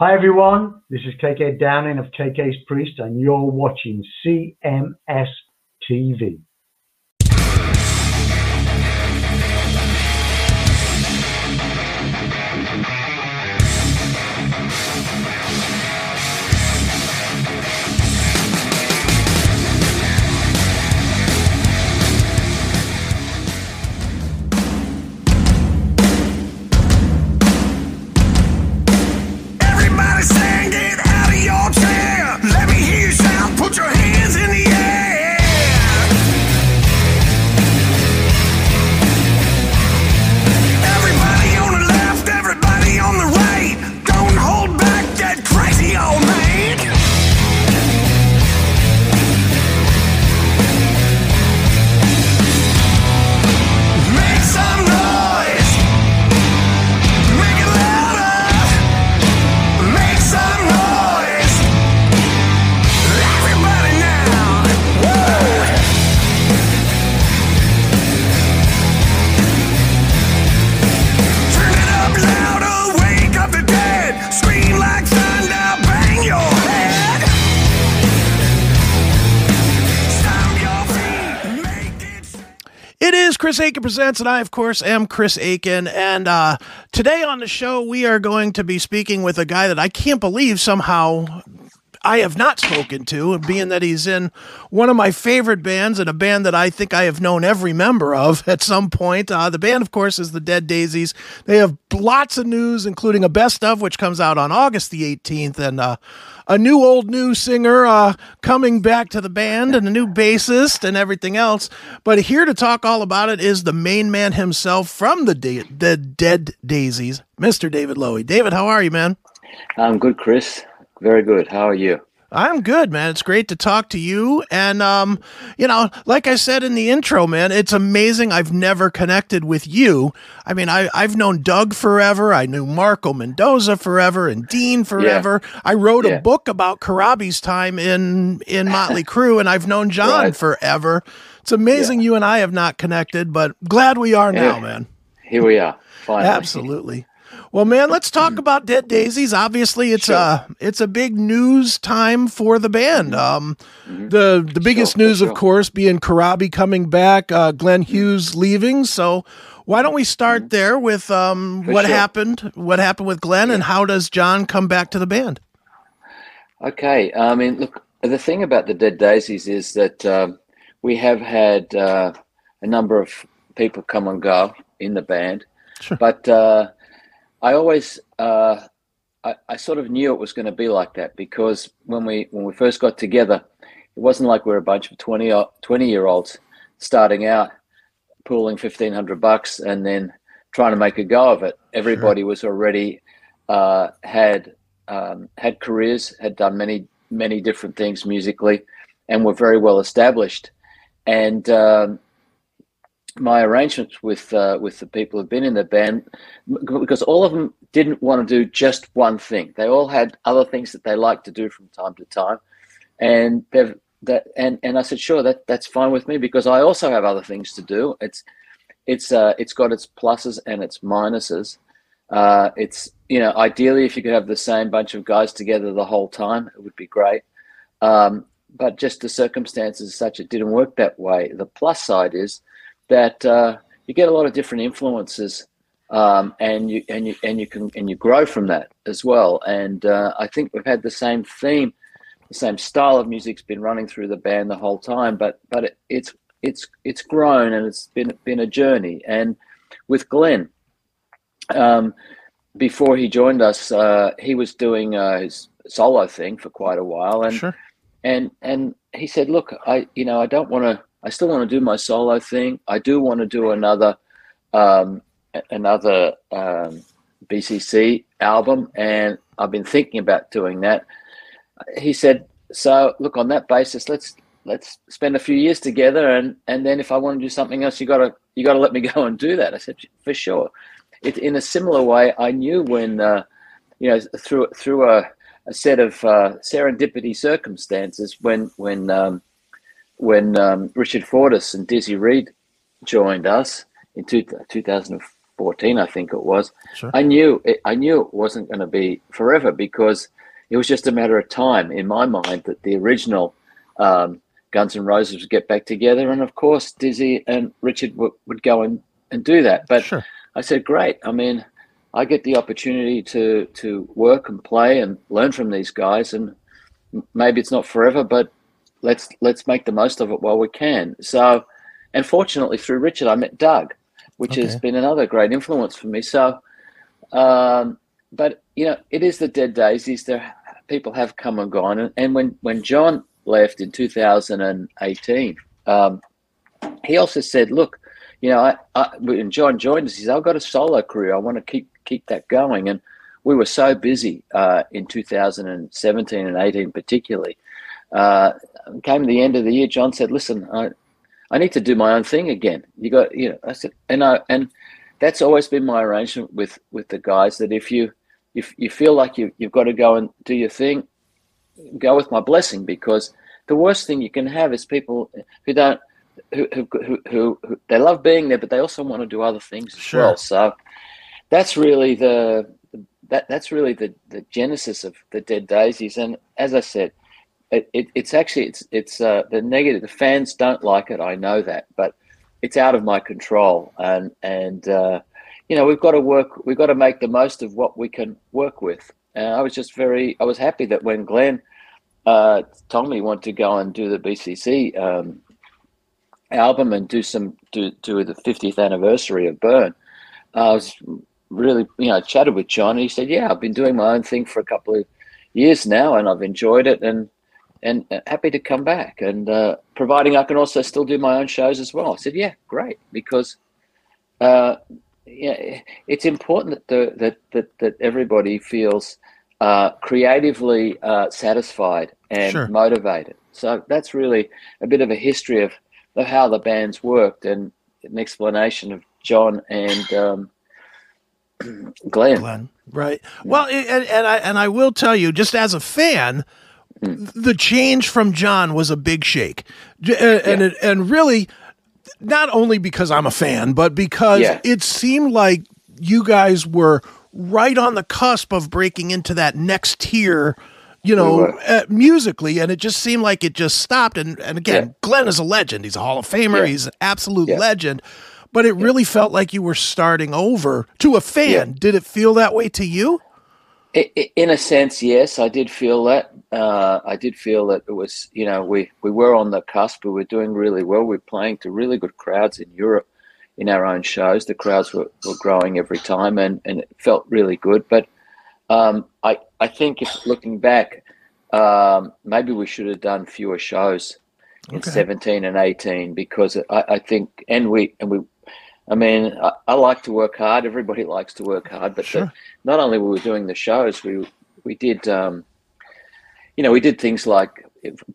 Hi everyone, this is KK Downing of KK's Priest, and you're watching CMS TV. Chris Akin Presents, and I, of course, am Chris Akin. And uh, today on the show, we are going to be speaking with a guy that I can't believe somehow I have not spoken to, being that he's in one of my favorite bands and a band that I think I have known every member of at some point. Uh, the band, of course, is the Dead Daisies. They have lots of news, including a best of, which comes out on August the 18th, and uh, a new old new singer uh, coming back to the band, and a new bassist, and everything else. But here to talk all about it is the main man himself from the, da- the Dead Daisies, Mr. David Lowy. David, how are you, man? I'm good, Chris. Very good. How are you? I'm good, man. It's great to talk to you. And, um, you know, like I said in the intro, man, it's amazing I've never connected with you. I mean, I, I've known Doug forever. I knew Marco Mendoza forever and Dean forever. I wrote Yeah. a book about Corabi's time in, in Motley Crue, and I've known John Right. forever. It's amazing you and I have not connected, but glad we are now, man. Here we are. Finally. Absolutely. Well, man, let's talk about Dead Daisies. Obviously, it's Sure. a it's a big news time for the band. Um, the the biggest Mm-hmm. Sure, news, of course, being Corabi coming back, uh, Glenn Hughes leaving. So, why don't we start there with um, Mm-hmm. What sure. happened? What happened with Glenn, and how does John come back to the band? Okay. I mean, look, the thing about the Dead Daisies is that um, we have had uh, a number of people come and go in the band, Sure. but uh, I always, uh, I, I sort of knew it was going to be like that because when we when we first got together, it wasn't like we are a bunch of 20, o- 20 year olds starting out, pooling fifteen hundred bucks and then trying to make a go of it. Everybody was already uh, had um, had careers, had done many many different things musically, and were very well established. And um, my arrangements with uh, with the people who've been in the band, because all of them didn't want to do just one thing. They all had other things that they liked to do from time to time, and they've that and and I said, sure, that that's fine with me because I also have other things to do. It's it's uh, it's got its pluses and its minuses. Uh, it's you know ideally if you could have the same bunch of guys together the whole time, it would be great. Um, but just the circumstances such it didn't work that way. The plus side is that uh, you get a lot of different influences, um, and you and you and you can and you grow from that as well. And uh, I think we've had the same theme, the same style of music's been running through the band the whole time. But but it, it's it's it's grown and it's been been a journey. And with Glenn, um, before he joined us, uh, he was doing uh, his solo thing for quite a while, and Sure. and and he said, "Look, I you know I don't want to. I still want to do my solo thing. I do want to do another um, another um, BCC album, and I've been thinking about doing that." He said, "So look on that basis, let's let's spend a few years together, and and then if I want to do something else, you gotta you gotta let me go and do that." I said, "For sure." It, in a similar way, I knew when uh, you know through through a a set of uh, serendipity circumstances when when um, when um, Richard Fortus and Dizzy Reed joined us in two, 2000, 14, I think it was. Sure. I knew it, I knew it wasn't going to be forever because it was just a matter of time in my mind that the original um, Guns N' Roses would get back together, and of course Dizzy and Richard would, would go and, and do that. But Sure. I said, great. I mean, I get the opportunity to to work and play and learn from these guys, and maybe it's not forever, but let's let's make the most of it while we can. So, and fortunately through Richard, I met Doug, which has been another great influence for me. So, um, but you know, it is the dead daisies. There, people have come and gone, and, and when when John left in 2018, um, he also said, "Look, you know, I, I when John joined us, he said, I've got a solo career. I want to keep keep that going." And we were so busy uh, in 2017 and 18, particularly. Uh, came to the end of the year, John said, "Listen, I, I need to do my own thing again. You got, you know." I said, and I and that's always been my arrangement with with the guys that if you if you feel like you you've got to go and do your thing, go with my blessing because the worst thing you can have is people who don't who who, who, who, who they love being there, but they also want to do other things as Sure. well. So that's really the that that's really the the genesis of the Dead Daisies. And as I said, it, it it's actually it's it's uh, the negative. The fans don't like it. I know that, but it's out of my control. And and uh, you know we've got to work. We've got to make the most of what we can work with. And I was just very. I was happy that when Glenn uh, told me he wanted to go and do the BCC um, album and do some do do the 50th anniversary of Burn. I was really you know chatted with John and he said, "Yeah, I've been doing my own thing for a couple of years now and I've enjoyed it and and uh, happy to come back and uh, providing I can also still do my own shows as well." I said, "Yeah, great," because uh, yeah, it's important that the that that that everybody feels uh, creatively uh, satisfied and Sure. motivated. So that's really a bit of a history of, of how the band's worked and an explanation of John and um, Glenn. Glenn. Right. Well, and, and I and I will tell you, just as a fan, the change from John was a big shake, J- and and, it, and really, not only because I'm a fan, but because Yeah. it seemed like you guys were right on the cusp of breaking into that next tier. You know, uh, musically, and it just seemed like it just stopped. And and again, Yeah. Glenn is a legend. He's a Hall of Famer. Yeah. He's an absolute Yeah. legend. But it really felt like you were starting over to a fan. Did it feel that way to you? In a sense, yes, I did feel that. Uh, I did feel that it was, you know, we, we were on the cusp. We were doing really well. We are playing to really good crowds in Europe in our own shows. The crowds were, were growing every time and, and it felt really good. But um, I, I think if looking back, um, maybe we should have done fewer shows in Okay. 17 and 18 because I, I think, and we, and we, I mean, I, I like to work hard. Everybody likes to work hard, but the- not only were we doing the shows, we we did, um, you know, we did things like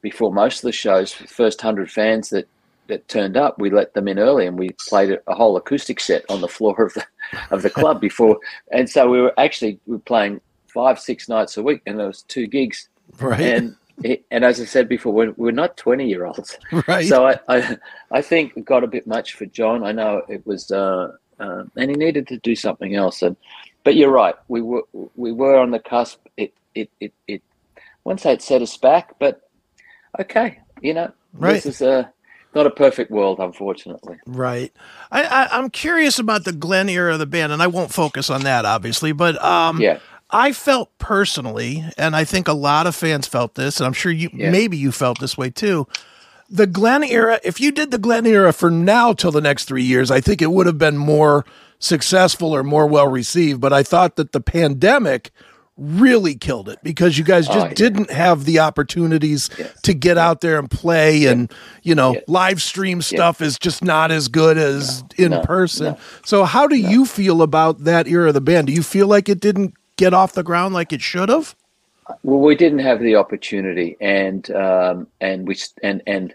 before most of the shows, the first hundred fans that that turned up, we let them in early, and we played a, a whole acoustic set on the floor of the of the club before, and so we were actually we were playing five six nights a week, and there was two gigs, Right. and and as I said before, we're, we're not twenty year olds, right. so I, I, I think it got a bit much for John. I know it was, uh, uh, and he needed to do something else. And but you're right, we were we were on the cusp. It it it, it won't say it set us back, but okay, you know, Right. this is a not a perfect world, unfortunately. Right. I, I I'm curious about the Glenn era of the band, and I won't focus on that obviously, but um, Yeah, I felt personally, and I think a lot of fans felt this, and I'm sure you Yeah. maybe you felt this way too. The Glenn era, if you did the Glenn era for now till the next three years, I think it would have been more successful or more well received. But I thought that the pandemic really killed it because you guys just Oh, yeah. didn't have the opportunities Yes. to get out there and play and you know Yeah. live stream stuff is just not as good as in no, person no. so how do you feel about that era of the band do you feel like it didn't get off the ground like it should have well, we didn't have the opportunity, and um, and we and and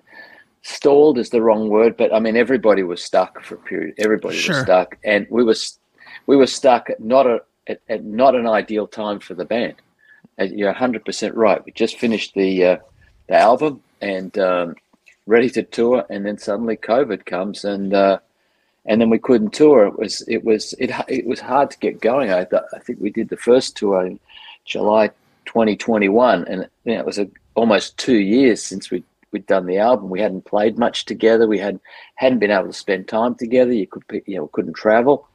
stalled is the wrong word, but I mean everybody was stuck for a period. Everybody Sure. was stuck, and we were we were stuck at not a at, at not an ideal time for the band. And you're 100 percent right. We just finished the uh, the album and um, ready to tour, and then suddenly COVID comes, and uh, and then we couldn't tour. It was it was it it was hard to get going. I th- I think we did the first tour in July 2021, and you know, it was a, almost two years since we we'd done the album. We hadn't played much together. We had hadn't been able to spend time together. You could you know couldn't travel,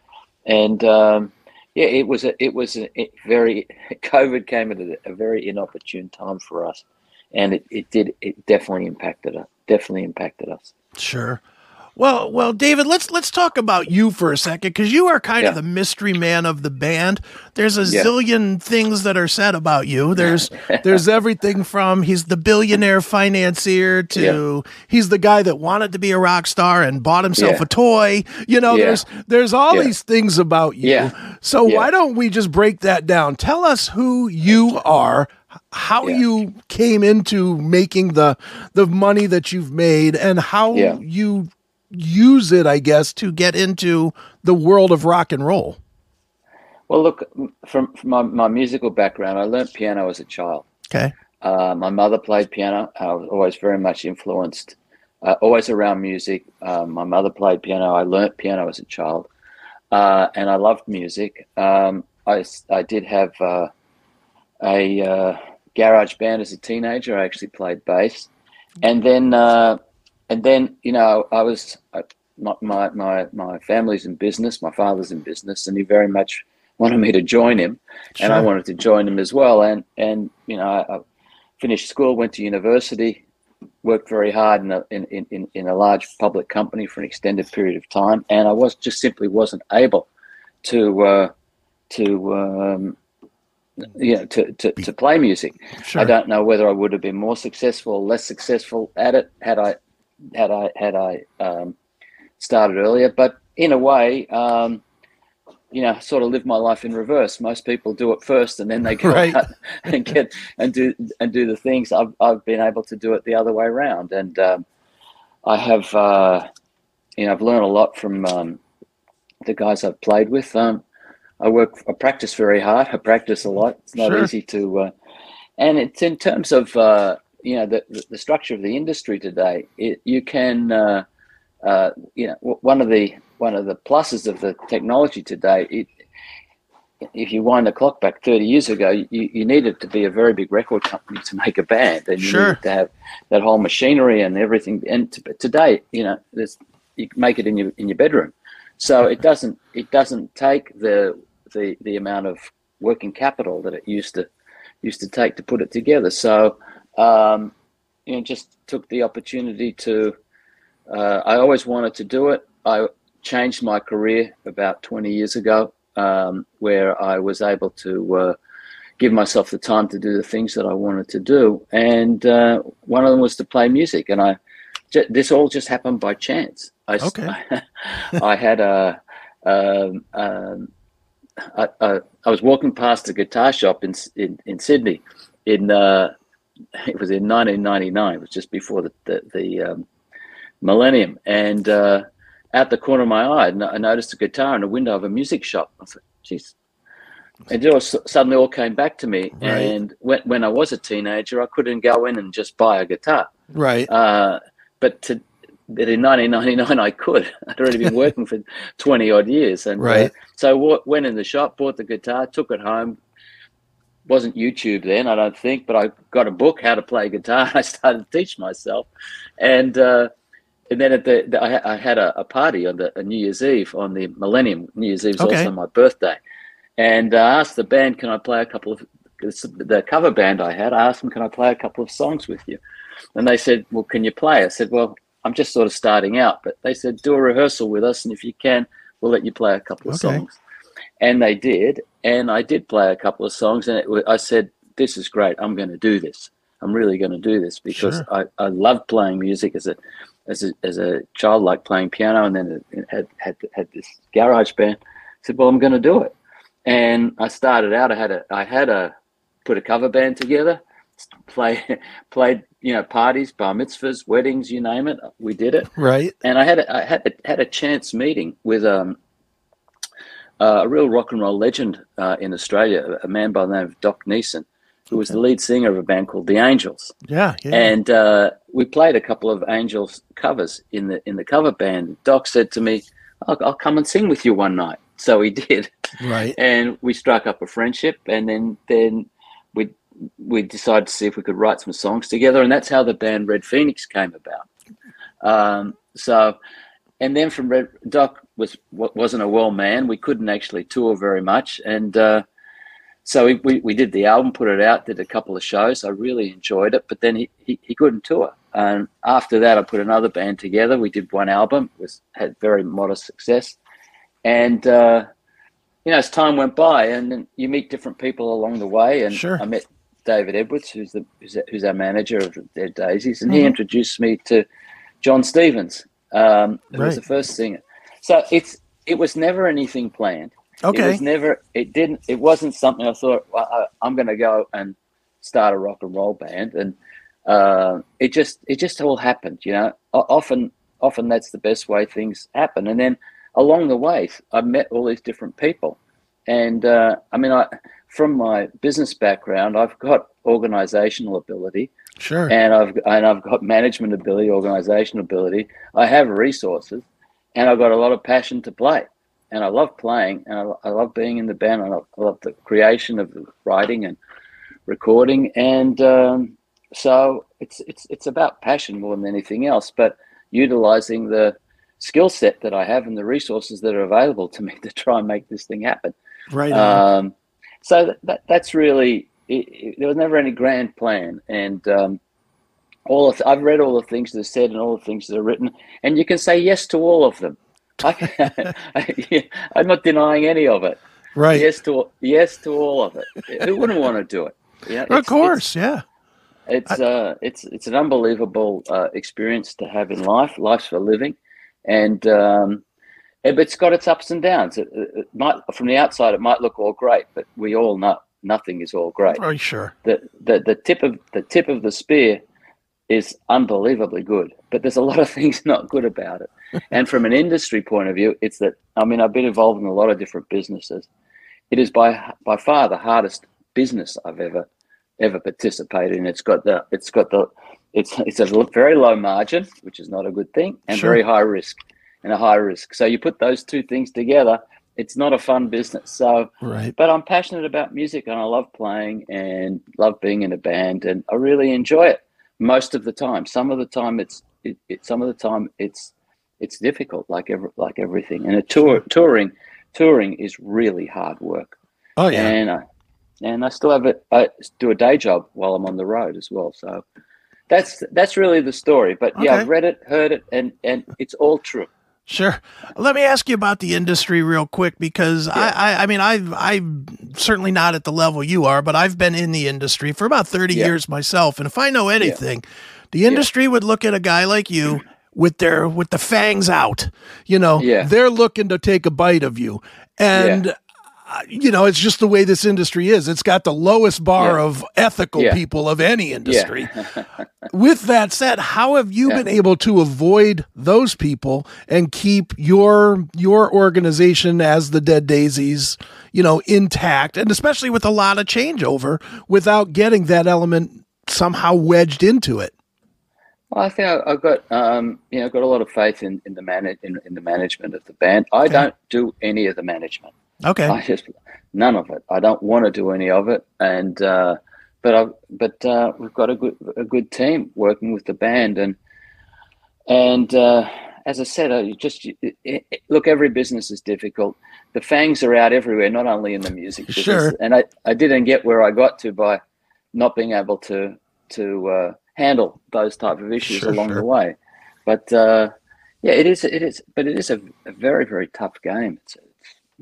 and um, yeah, it was a it was a very COVID came at a, a very inopportune time for us, and it, it did it definitely impacted us. Definitely impacted us. Sure. Well, well, David, let's let's talk about you for a second because you are kind of the mystery man of the band. There's a Yeah. zillion things that are said about you. There's there's everything from he's the billionaire financier to he's the guy that wanted to be a rock star and bought himself Yeah. a toy. You know, Yeah. there's there's all Yeah. these things about you. Yeah. So Yeah. why don't we just break that down? Tell us who you are, how Yeah. you came into making the the money that you've made, and how Yeah. you use it, I guess, to get into the world of rock and roll. Well, look from, from my, my musical background, I learned piano as a child. Okay. Uh, my mother played piano. I was always very much influenced, uh, always around music. Um, my mother played piano. I learnt piano as a child, uh, and I loved music. Um, I, I did have uh, a uh, garage band as a teenager. I actually played bass, and then uh, and then you know I was my, my my family's in business. My father's in business, and he very much wanted me to join him, and I wanted to join him as well. And and you know I, I finished school, went to university, worked very hard in a in, in, in- in a large public company for an extended period of time, and I was just simply wasn't able to uh, to um, you know to, to, to play music. Sure. I don't know whether I would have been more successful or less successful at it had I had I had I um, started earlier. But in a way, um, you know, sort of live my life in reverse. Most people do it first, and then they go Right. out and get and do and do the things. I've I've been able to do it the other way around, and um, I have uh, you know I've learned a lot from um, the guys I've played with. Um, I work, I practice very hard. I practice a lot. It's not Sure. easy to, uh, and it's in terms of uh, you know the, the structure of the industry today. It, you can, uh, uh, you know, one of the one of the pluses of the technology today. It, if you wind the clock back 30 years ago, you, you needed to be a very big record company to make a band, and you Sure. needed to have that whole machinery and everything. And t- today, you know, there's, you make it in your in your bedroom. So it doesn't it doesn't take the the the amount of working capital that it used to used to take to put it together. So um, you know, just took the opportunity to. Uh, I always wanted to do it. I changed my career about 20 years ago, um, where I was able to uh, give myself the time to do the things that I wanted to do, and uh, one of them was to play music. And I, this all just happened by chance. I, Okay. I had a. Um, um, I, I, I was walking past a guitar shop in in, in Sydney, in uh, it was in 1999. It was just before the the, the um, millennium, and uh, out the corner of my eye, I noticed a guitar in a window of a music shop. I thought, "Geez." And it all, suddenly all came back to me. Right. And when, when I was a teenager, I couldn't go in and just buy a guitar. Right. Uh, but to, but in 1999, I could. I'd already been working for 20 odd years. And uh, Right. so I went in the shop, bought the guitar, took it home. Wasn't YouTube then, I don't think, but I got a book, How to Play Guitar. and I started to teach myself. And, uh, and then at the, the I, I had a, a party on the a New Year's Eve on the Millennium. New Year's Eve is Okay. also my birthday, and uh, I asked the band, "Can I play a couple of the cover band I had?" I asked them, "Can I play a couple of songs with you?" And they said, "Well, can you play?" I said, "Well, I'm just sort of starting out," but they said, "Do a rehearsal with us, and if you can, we'll let you play a couple of Okay. songs." And they did, and I did play a couple of songs, and it, I said, "This is great. I'm going to do this. I'm really going to do this because Sure. I, I loved playing music as a as a as a child, like playing piano, and then it had had had this garage band." I said, "Well, I'm going to do it." And I started out. I had a I had a put a cover band together, play played you know parties, bar mitzvahs, weddings, you name it. We did it Right. and I had a, I had a, had a chance meeting with um, uh, a real rock and roll legend uh, in Australia, a man by the name of Doc Neeson, who was the lead singer of a band called the Angels, Yeah. Yeah. and uh, we played a couple of Angels covers in the in the cover band. Doc said to me, I'll, I'll come and sing with you one night. So he did, Right. and we struck up a friendship, and then then we we decided to see if we could write some songs together, and that's how the band Red Phoenix came about. Um, so, and then from Red Doc was wa- wasn't a well man. We couldn't actually tour very much, and uh, so we, we we did the album, put it out, did a couple of shows. I really enjoyed it, but then he he, he couldn't tour. And after that, I put another band together. We did one album, was had very modest success, and. Uh, you know, as time went by, and you meet different people along the way, and Sure. I met David Edwards, who's the who's, who's our manager of Dead Daisies, and he Mhm. introduced me to Jon Stevens, um, who was the first singer. So it's it was never anything planned. Okay. It was never. It didn't. It wasn't something I thought well, I, I'm going to go and start a rock and roll band, and uh, it just it just all happened. You know, O- often often that's the best way things happen. And then along the way, I met all these different people, and uh, I mean, I from my business background, I've got organizational ability Sure. and I've and I've got management ability, organizational ability. I have resources, and I've got a lot of passion to play, and I love playing, and I, I love being in the band. I love, I love the creation of the writing and recording, and um, so it's it's it's about passion more than anything else. But utilizing the skill set that I have and the resources that are available to me to try and make this thing happen. right. Um, so that, that that's really it, it, there was never any grand plan, and um, all of, I've read all the things that are said and all the things that are written, and you can say yes to all of them. I, am not denying any of it. right. Yes to yes to all of it. Who wouldn't want to do it? Yeah, of course. yeah. it's uh, it's it's an unbelievable uh, experience to have in life. Life's for living, and um, Eh, it's got its ups and downs. It, it might from the outside it might look all great, but we all know nothing is all great. Oh, sure. The the the tip of the tip of the spear is unbelievably good, but there's a lot of things not good about it. and from an industry point of view, it's that I mean I've been involved in a lot of different businesses. It is by by far the hardest business I've ever ever participated in. It's got the it's got the it's it's a very low margin, which is not a good thing, and Sure. very high risk and a high risk. So you put those two things together, it's not a fun business. So Right. but I'm passionate about music and I love playing and love being in a band and I really enjoy it most of the time. Some of the time it's it, it some of the time it's it's difficult like every, like everything. And a tour touring touring is really hard work. Oh, yeah. And I, and I still have it I do a day job while I'm on the road as well. So that's that's really the story. But yeah, Okay. I've read it, heard it and and it's all true. Sure. Let me ask you about the industry real quick because I, I, I mean, I've, I'm certainly not at the level you are, but I've been in the industry for about 30 Yeah. years myself. And if I know anything, the industry would look at a guy like you with their, with the fangs out, you know, Yeah. they're looking to take a bite of you. And, you know, it's just the way this industry is. It's got the lowest bar Yeah. of ethical Yeah. people of any industry. Yeah. With that said, how have you been able to avoid those people and keep your your organization as the Dead Daisies, you know, intact, and especially with a lot of changeover, without getting that element somehow wedged into it? Well, I think I- I've got um, you know got a lot of faith in in the man in, in the management of the band. I don't do any of the management. Okay, I just none of it. I don't want to do any of it. And uh, but I but uh, we've got a good a good team working with the band and and uh, as I said, I just it, it, look. Every business is difficult. The fangs are out everywhere, not only in the music business. Sure. And I, I didn't get where I got to by not being able to to uh, handle those type of issues Sure, along sure. the way. But uh, yeah, it is. It is. But it is a, a very very tough game. It's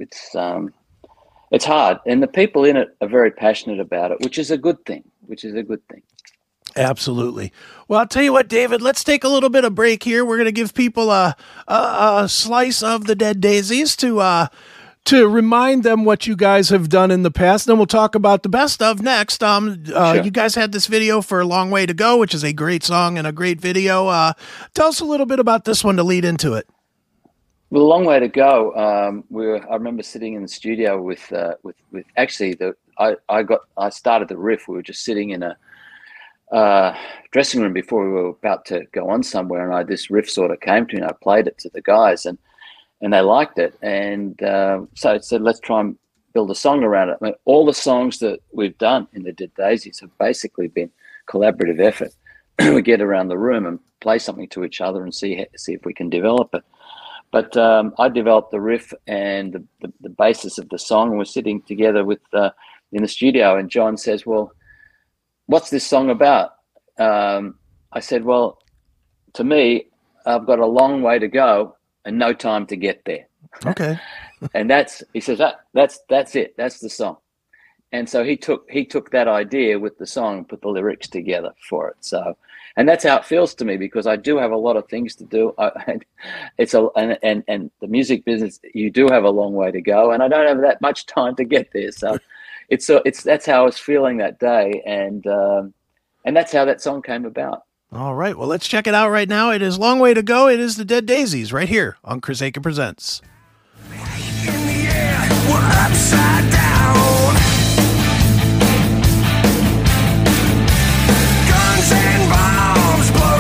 it's um, it's hard, and the people in it are very passionate about it, which is a good thing. Which is a good thing. absolutely. Well, I'll tell you what, David. Let's take a little bit of break here. We're going to give people a, a a slice of the Dead Daisies to uh to remind them what you guys have done in the past. Then we'll talk about the best of next. Um, uh, Sure. you guys had this video for a long way to go, which is a great song and a great video. Uh, tell us a little bit about this one to lead into it. Well, a long way to go. Um, we were, I remember sitting in the studio with uh, with with actually the I, I got I started the riff. We were just sitting in a uh, dressing room before we were about to go on somewhere, and I this riff sort of came to me. and I played it to the guys, and and they liked it, and uh, so I said, let's try and build a song around it. I mean, all the songs that we've done in the Dead Daisies have basically been collaborative effort. we get around the room and play something to each other and see see if we can develop it. But um, I developed the riff and the, the, the, basis of the song, and we're sitting together with uh, in the studio. And John says, "Well, what's this song about?" Um, I said, "Well, to me, I've got a long way to go and no time to get there." Okay. and that's he says that that's that's it. That's the song. And so he took he took that idea with the song and put the lyrics together for it. So and that's how it feels to me because I do have a lot of things to do. I, it's a and, and and the music business you do have a long way to go, and I don't have that much time to get there. So it's so it's that's how I was feeling that day, and um, and that's how that song came about. All right, well let's check it out right now. It is long way to go. It is the Dead Daisies right here on Chris Akin presents. In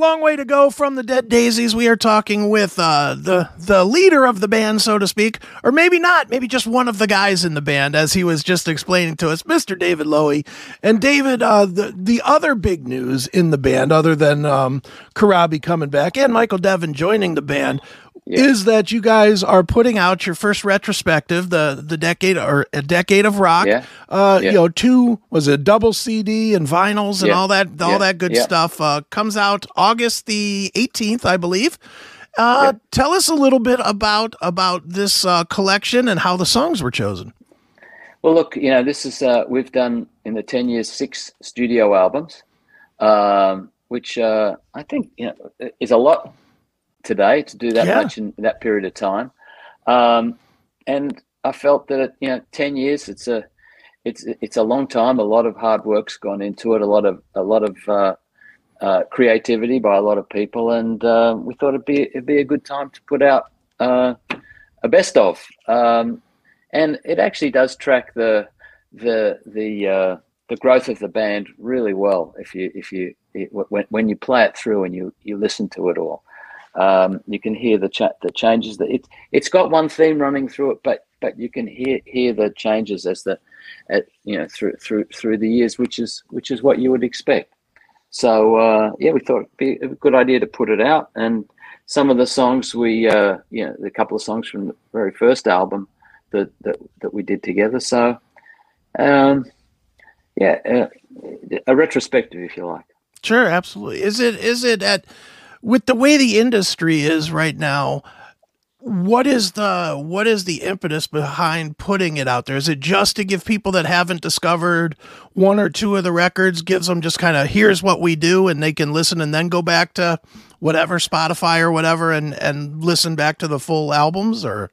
long way to go from the Dead Daisies. We are talking with uh, the the leader of the band, so to speak, or maybe not, maybe just one of the guys in the band, as he was just explaining to us, Mr. David Lowy. And David, uh, the the other big news in the band, other than um, Corabi coming back and Michael Devin joining the band. Is that you guys are putting out your first retrospective, the the decade or a decade of rock? Yeah. Uh, Yeah. You know, two was it double CD and vinyls and Yeah. all that all Yeah. that good Yeah. stuff uh, comes out August the 18th, I believe. Uh, Tell us a little bit about about this uh, collection and how the songs were chosen. Well, look, you know, this is uh, we've done in the ten years six studio albums, um, which uh, I think you know is a lot today to do that Yeah. much in that period of time. Um, and I felt that you know, ten years it's a it's it's a long time. A lot of hard work's gone into it. A lot of a lot of uh, uh, creativity by a lot of people, and uh, we thought it'd be it'd be a good time to put out uh, a best of. Um, and it actually does track the the the uh, the growth of the band really well if you if you it, when, when you play it through and you you listen to it all um, you can hear the cha- the changes that it it's got one theme running through it but but you can hear hear the changes as the at, you know through through through the years which is which is what you would expect so uh, yeah we thought it'd be a good idea to put it out and some of the songs we uh, you know the couple of songs from the very first album that that, that we did together. So, um, yeah, uh, a retrospective, if you like. Sure, absolutely. Is it is it at with the way the industry is right now? What is the what is the impetus behind putting it out there? Is it just to give people that haven't discovered one or two of the records, gives them just kind of here's what we do, and they can listen and then go back to whatever Spotify or whatever and and listen back to the full albums or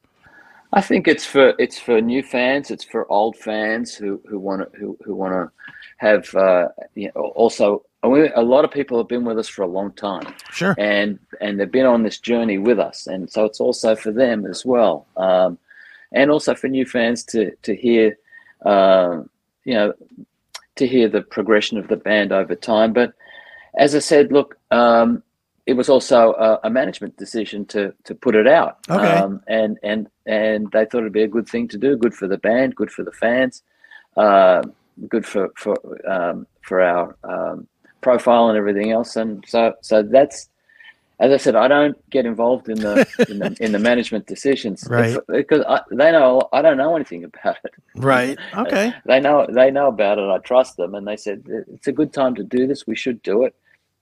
I think it's for it's for new fans. It's for old fans who who want to who, who want to have uh, you know, also. I mean, a lot of people have been with us for a long time. sure. and and they've been on this journey with us, and so it's also for them as well, um, and also for new fans to to hear, uh, you know, to hear the progression of the band over time. But as I said, look, um, it was also a, a management decision to to put it out, Okay. um, and and and they thought it'd be a good thing to do, good for the band, good for the fans, uh, good for for um, for our um, profile and everything else, and so so that's as I said, I don't get involved in the in the, in the management decisions, Right. Because I, they know I don't know anything about it. Right. Okay. They know they know about it. I trust them, and they said it's a good time to do this. We should do it,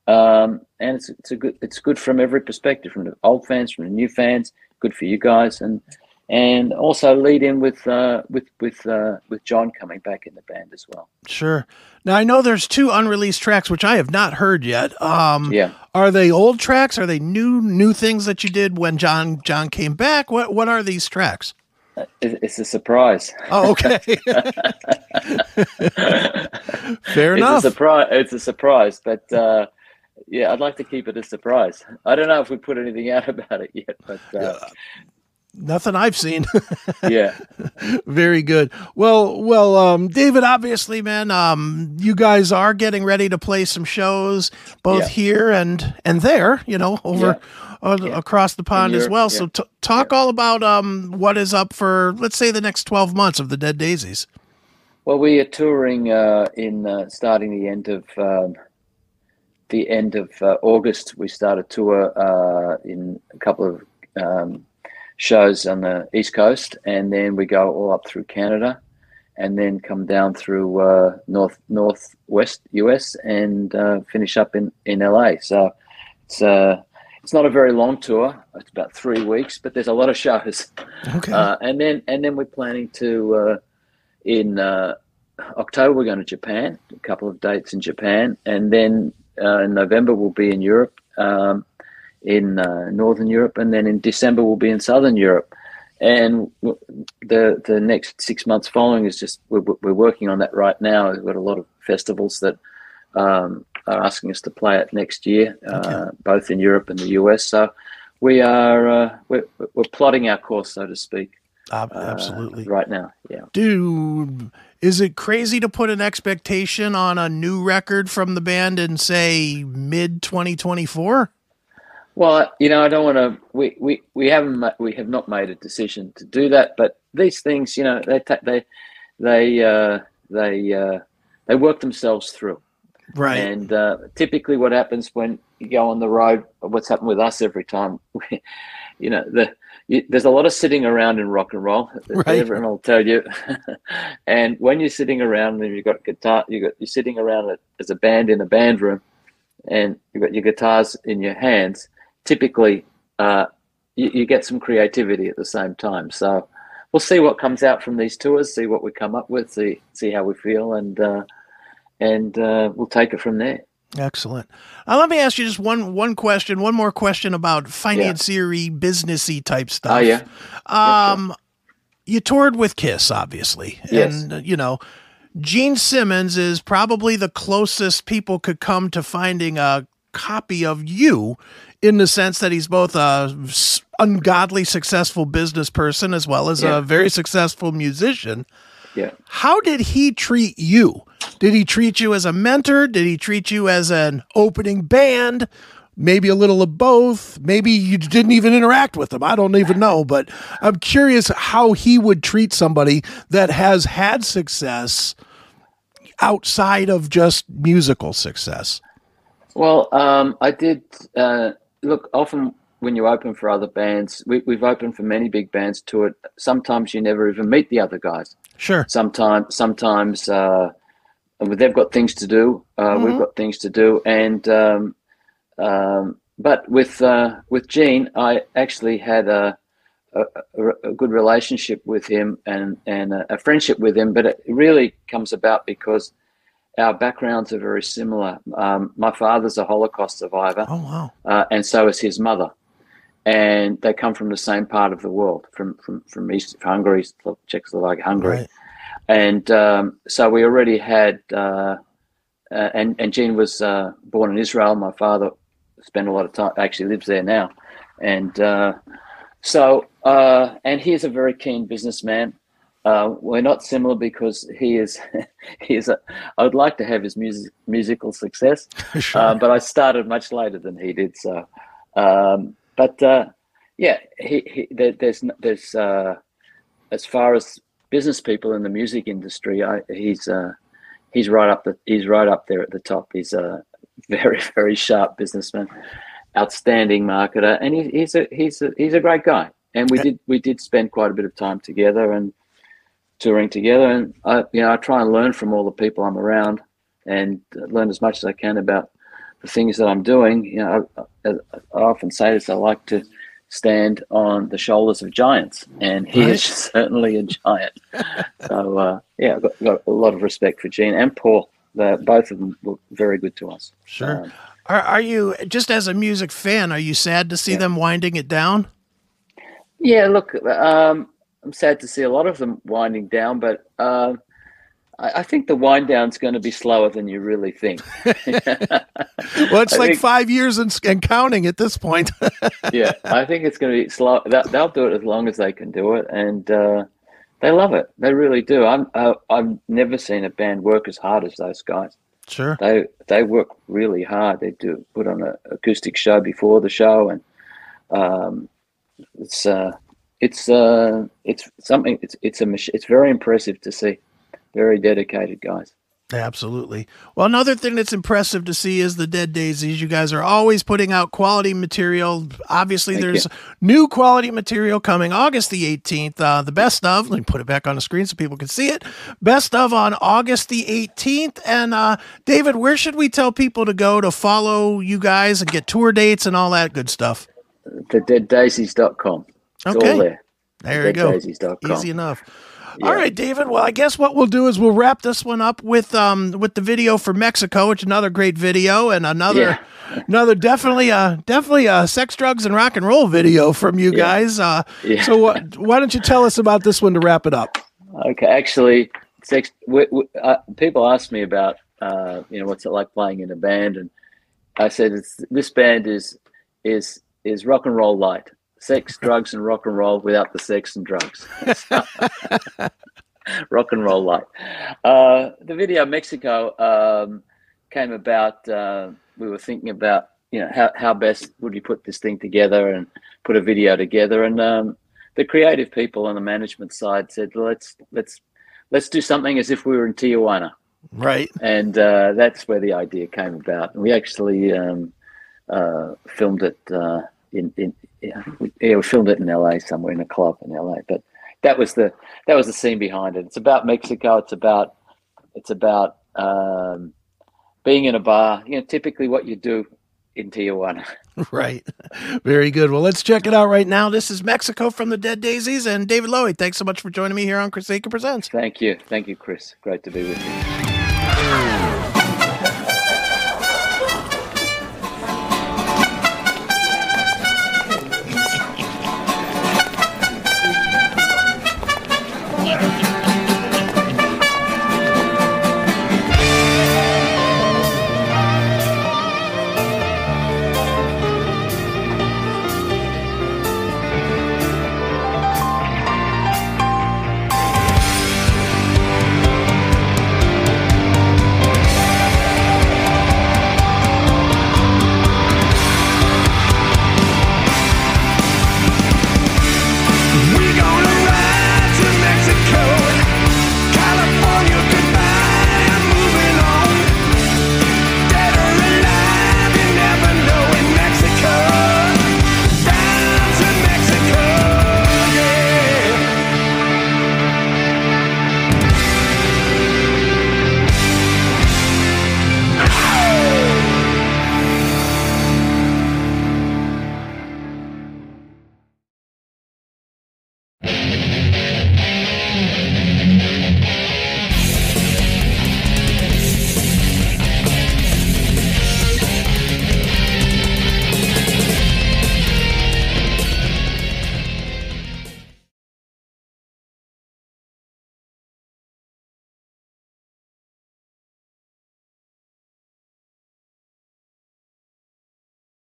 um, and it's it's a good it's good from every perspective, from the old fans, from the new fans. Good for you guys, and and also lead in with uh, with with uh, with John coming back in the band as well. Sure. Now I know there's two unreleased tracks which I have not heard yet. Um, Yeah. Are they old tracks? Are they new new things that you did when John John came back? What what are these tracks? It's a surprise. Oh, okay. Fair enough. It's a surprise. It's a surprise, but uh, yeah, I'd like to keep it a surprise. I don't know if we put anything out about it yet, but uh, Nothing I've seen. yeah, Very good. Well, well, um, David, obviously, man, um, you guys are getting ready to play some shows both Yeah. here and and there. You know, over uh, across the pond as well. yeah. So, t- talk all about um, what is up for, let's say, the next twelve months of the Dead Daisies. Well, we are touring uh, in uh, starting the end of um, the end of uh, August. We start a tour uh, in a couple of um, shows on the east coast, and then we go all up through Canada, and then come down through uh, north northwest US and uh, finish up in in LA. So it's uh, it's not a very long tour. It's about three weeks, but there's a lot of shows. Okay. Uh, and then and then we're planning to uh, in uh, October we're going to Japan, a couple of dates in Japan, and then uh, in November we'll be in Europe, um, in uh, Northern Europe, and then in December we'll be in Southern Europe. And the the next six months following is just we're, we're working on that right now. We've got a lot of festivals that um, are asking us to play it next year, uh, both in Europe and the US. So we are uh, we're, we're plotting our course, so to speak, uh, absolutely. right now. Yeah. Dude, is it crazy to put an expectation on a new record from the band and say, mid 2024? Well, you know, I don't want to. We, we, we haven't we have not made a decision to do that. But these things, you know, they they they uh, they uh, they work themselves through. Right. And uh, typically, what happens when you go on the road, what's happened with us every time, we, you know, the you, there's a lot of sitting around in rock and roll. Right. Everyone will tell you. and when you're sitting around and you've got guitar, you got you're sitting around as a band in a band room, and you've got your guitars in your hands. Typically, uh, you, you get some creativity at the same time. So we'll see what comes out from these tours, see what we come up with, see see how we feel, and uh, and uh, we'll take it from there. Excellent. Uh, let me ask you just one one question, one more question about financiary, businessy type stuff. Oh yeah, Um, you toured with Kiss, obviously, Yes. and uh, you know, Gene Simmons is probably the closest people could come to finding a copy of you, in the sense that he's both a ungodly successful business person as well as Yeah. a very successful musician. yeah. How did he treat you? Did he treat you as a mentor? Did he treat you as an opening band? Maybe a little of both. Maybe you didn't even interact with him. I don't even know. But I'm curious how he would treat somebody that has had success outside of just musical success. Well, um, I did uh, look often when you open for other bands. We, we've opened for many big bands to it. Sometimes you never even meet the other guys. Sure. Sometimes, sometimes uh, they've got things to do. Uh, We've got things to do, and um, um, but with uh, with Gene, I actually had a, a, a- a good relationship with him and and a, a friendship with him. But it really comes about because our backgrounds are very similar. Um, my father's a Holocaust survivor Oh wow. uh, and so is his mother. And they come from the same part of the world, from from from East Hungary, Czechoslovakia, Hungary, Right. and um, so we already had. Uh, uh, and and Gene was uh, born in Israel. My father spent a lot of time. Actually, lives there now, and uh, so uh, and he's a very keen businessman. Uh, we're not similar because he is he is. A, I would like to have his music musical success, Sure. uh, but I started much later than he did. So, um, but uh, yeah, he, he there, there's there's uh, as far as business people in the music industry, I, he's uh, he's right up the he's right up there at the top. He's a very very sharp businessman, outstanding marketer, and he, he's a he's a he's a great guy. And we did we did spend quite a bit of time together and touring together. And I you know I try and learn from all the people I'm around and learn as much as I can about the things that I'm doing, you know, I, I often say this: I like to stand on the shoulders of giants, and he is certainly a giant. so uh, yeah, I've got, got a lot of respect for Gene and Paul. they both of them were very good to us. Sure. Um, Are, are you just as a music fan? Are you sad to see them winding it down? Yeah, look, um, I'm sad to see a lot of them winding down, but um I, I think the wind down is going to be slower than you really think. Well, it's I like think- five years and, and counting at this point. yeah, I think it's going to be slow. They'll, they'll do it as long as they can do it, and uh, they love it. They really do. I'm, uh, I've never seen a band work as hard as those guys. sure. They they work really hard. They do put on an acoustic show before the show, and um, it's uh, it's uh, it's something. It's it's a mach- it's very impressive to see. Very dedicated guys. Absolutely. Well, another thing that's impressive to see is the Dead Daisies. You guys are always putting out quality material. Obviously, Thank there's new quality material coming August the 18th. Uh, the best of, let me put it back on the screen so people can see it. Best of on August the 18th. And uh, David, where should we tell people to go to follow you guys and get tour dates and all that good stuff? The deaddaisies.com. It's Okay. all there. There you go. Easy enough. Yeah. All right, David. Well, I guess what we'll do is we'll wrap this one up with um with the video for Mexico, which is another great video and another another definitely uh definitely a sex, drugs, and rock and roll video from you Yeah. guys. Uh, Yeah. so what, why don't you tell us about this one to wrap it up? Okay, actually, sex, we, we, uh, people ask me about, uh, you know, what's it like playing in a band, and I said it's this band is is is rock and roll light, sex, drugs, and rock and roll without the sex and drugs. rock and roll light. Uh, the video Mexico um, came about. Uh, we were thinking about, you know, how how best would we put this thing together and put a video together, and um, the creative people on the management side said, let's let's let's do something as if we were in Tijuana, Right. and uh, that's where the idea came about. And we actually um, uh, filmed it uh, in in yeah, we, yeah, we filmed it in LA somewhere in a club in LA, but that was the that was the scene behind it. It's about Mexico. It's about it's about um, being in a bar. You know, typically what you do in Tijuana. Right. Very good. Well, let's check it out right now. This is Mexico from the Dead Daisies and David Lowy. Thanks so much for joining me here on Chris Akin Presents. Thank you, thank you, Chris. Great to be with you.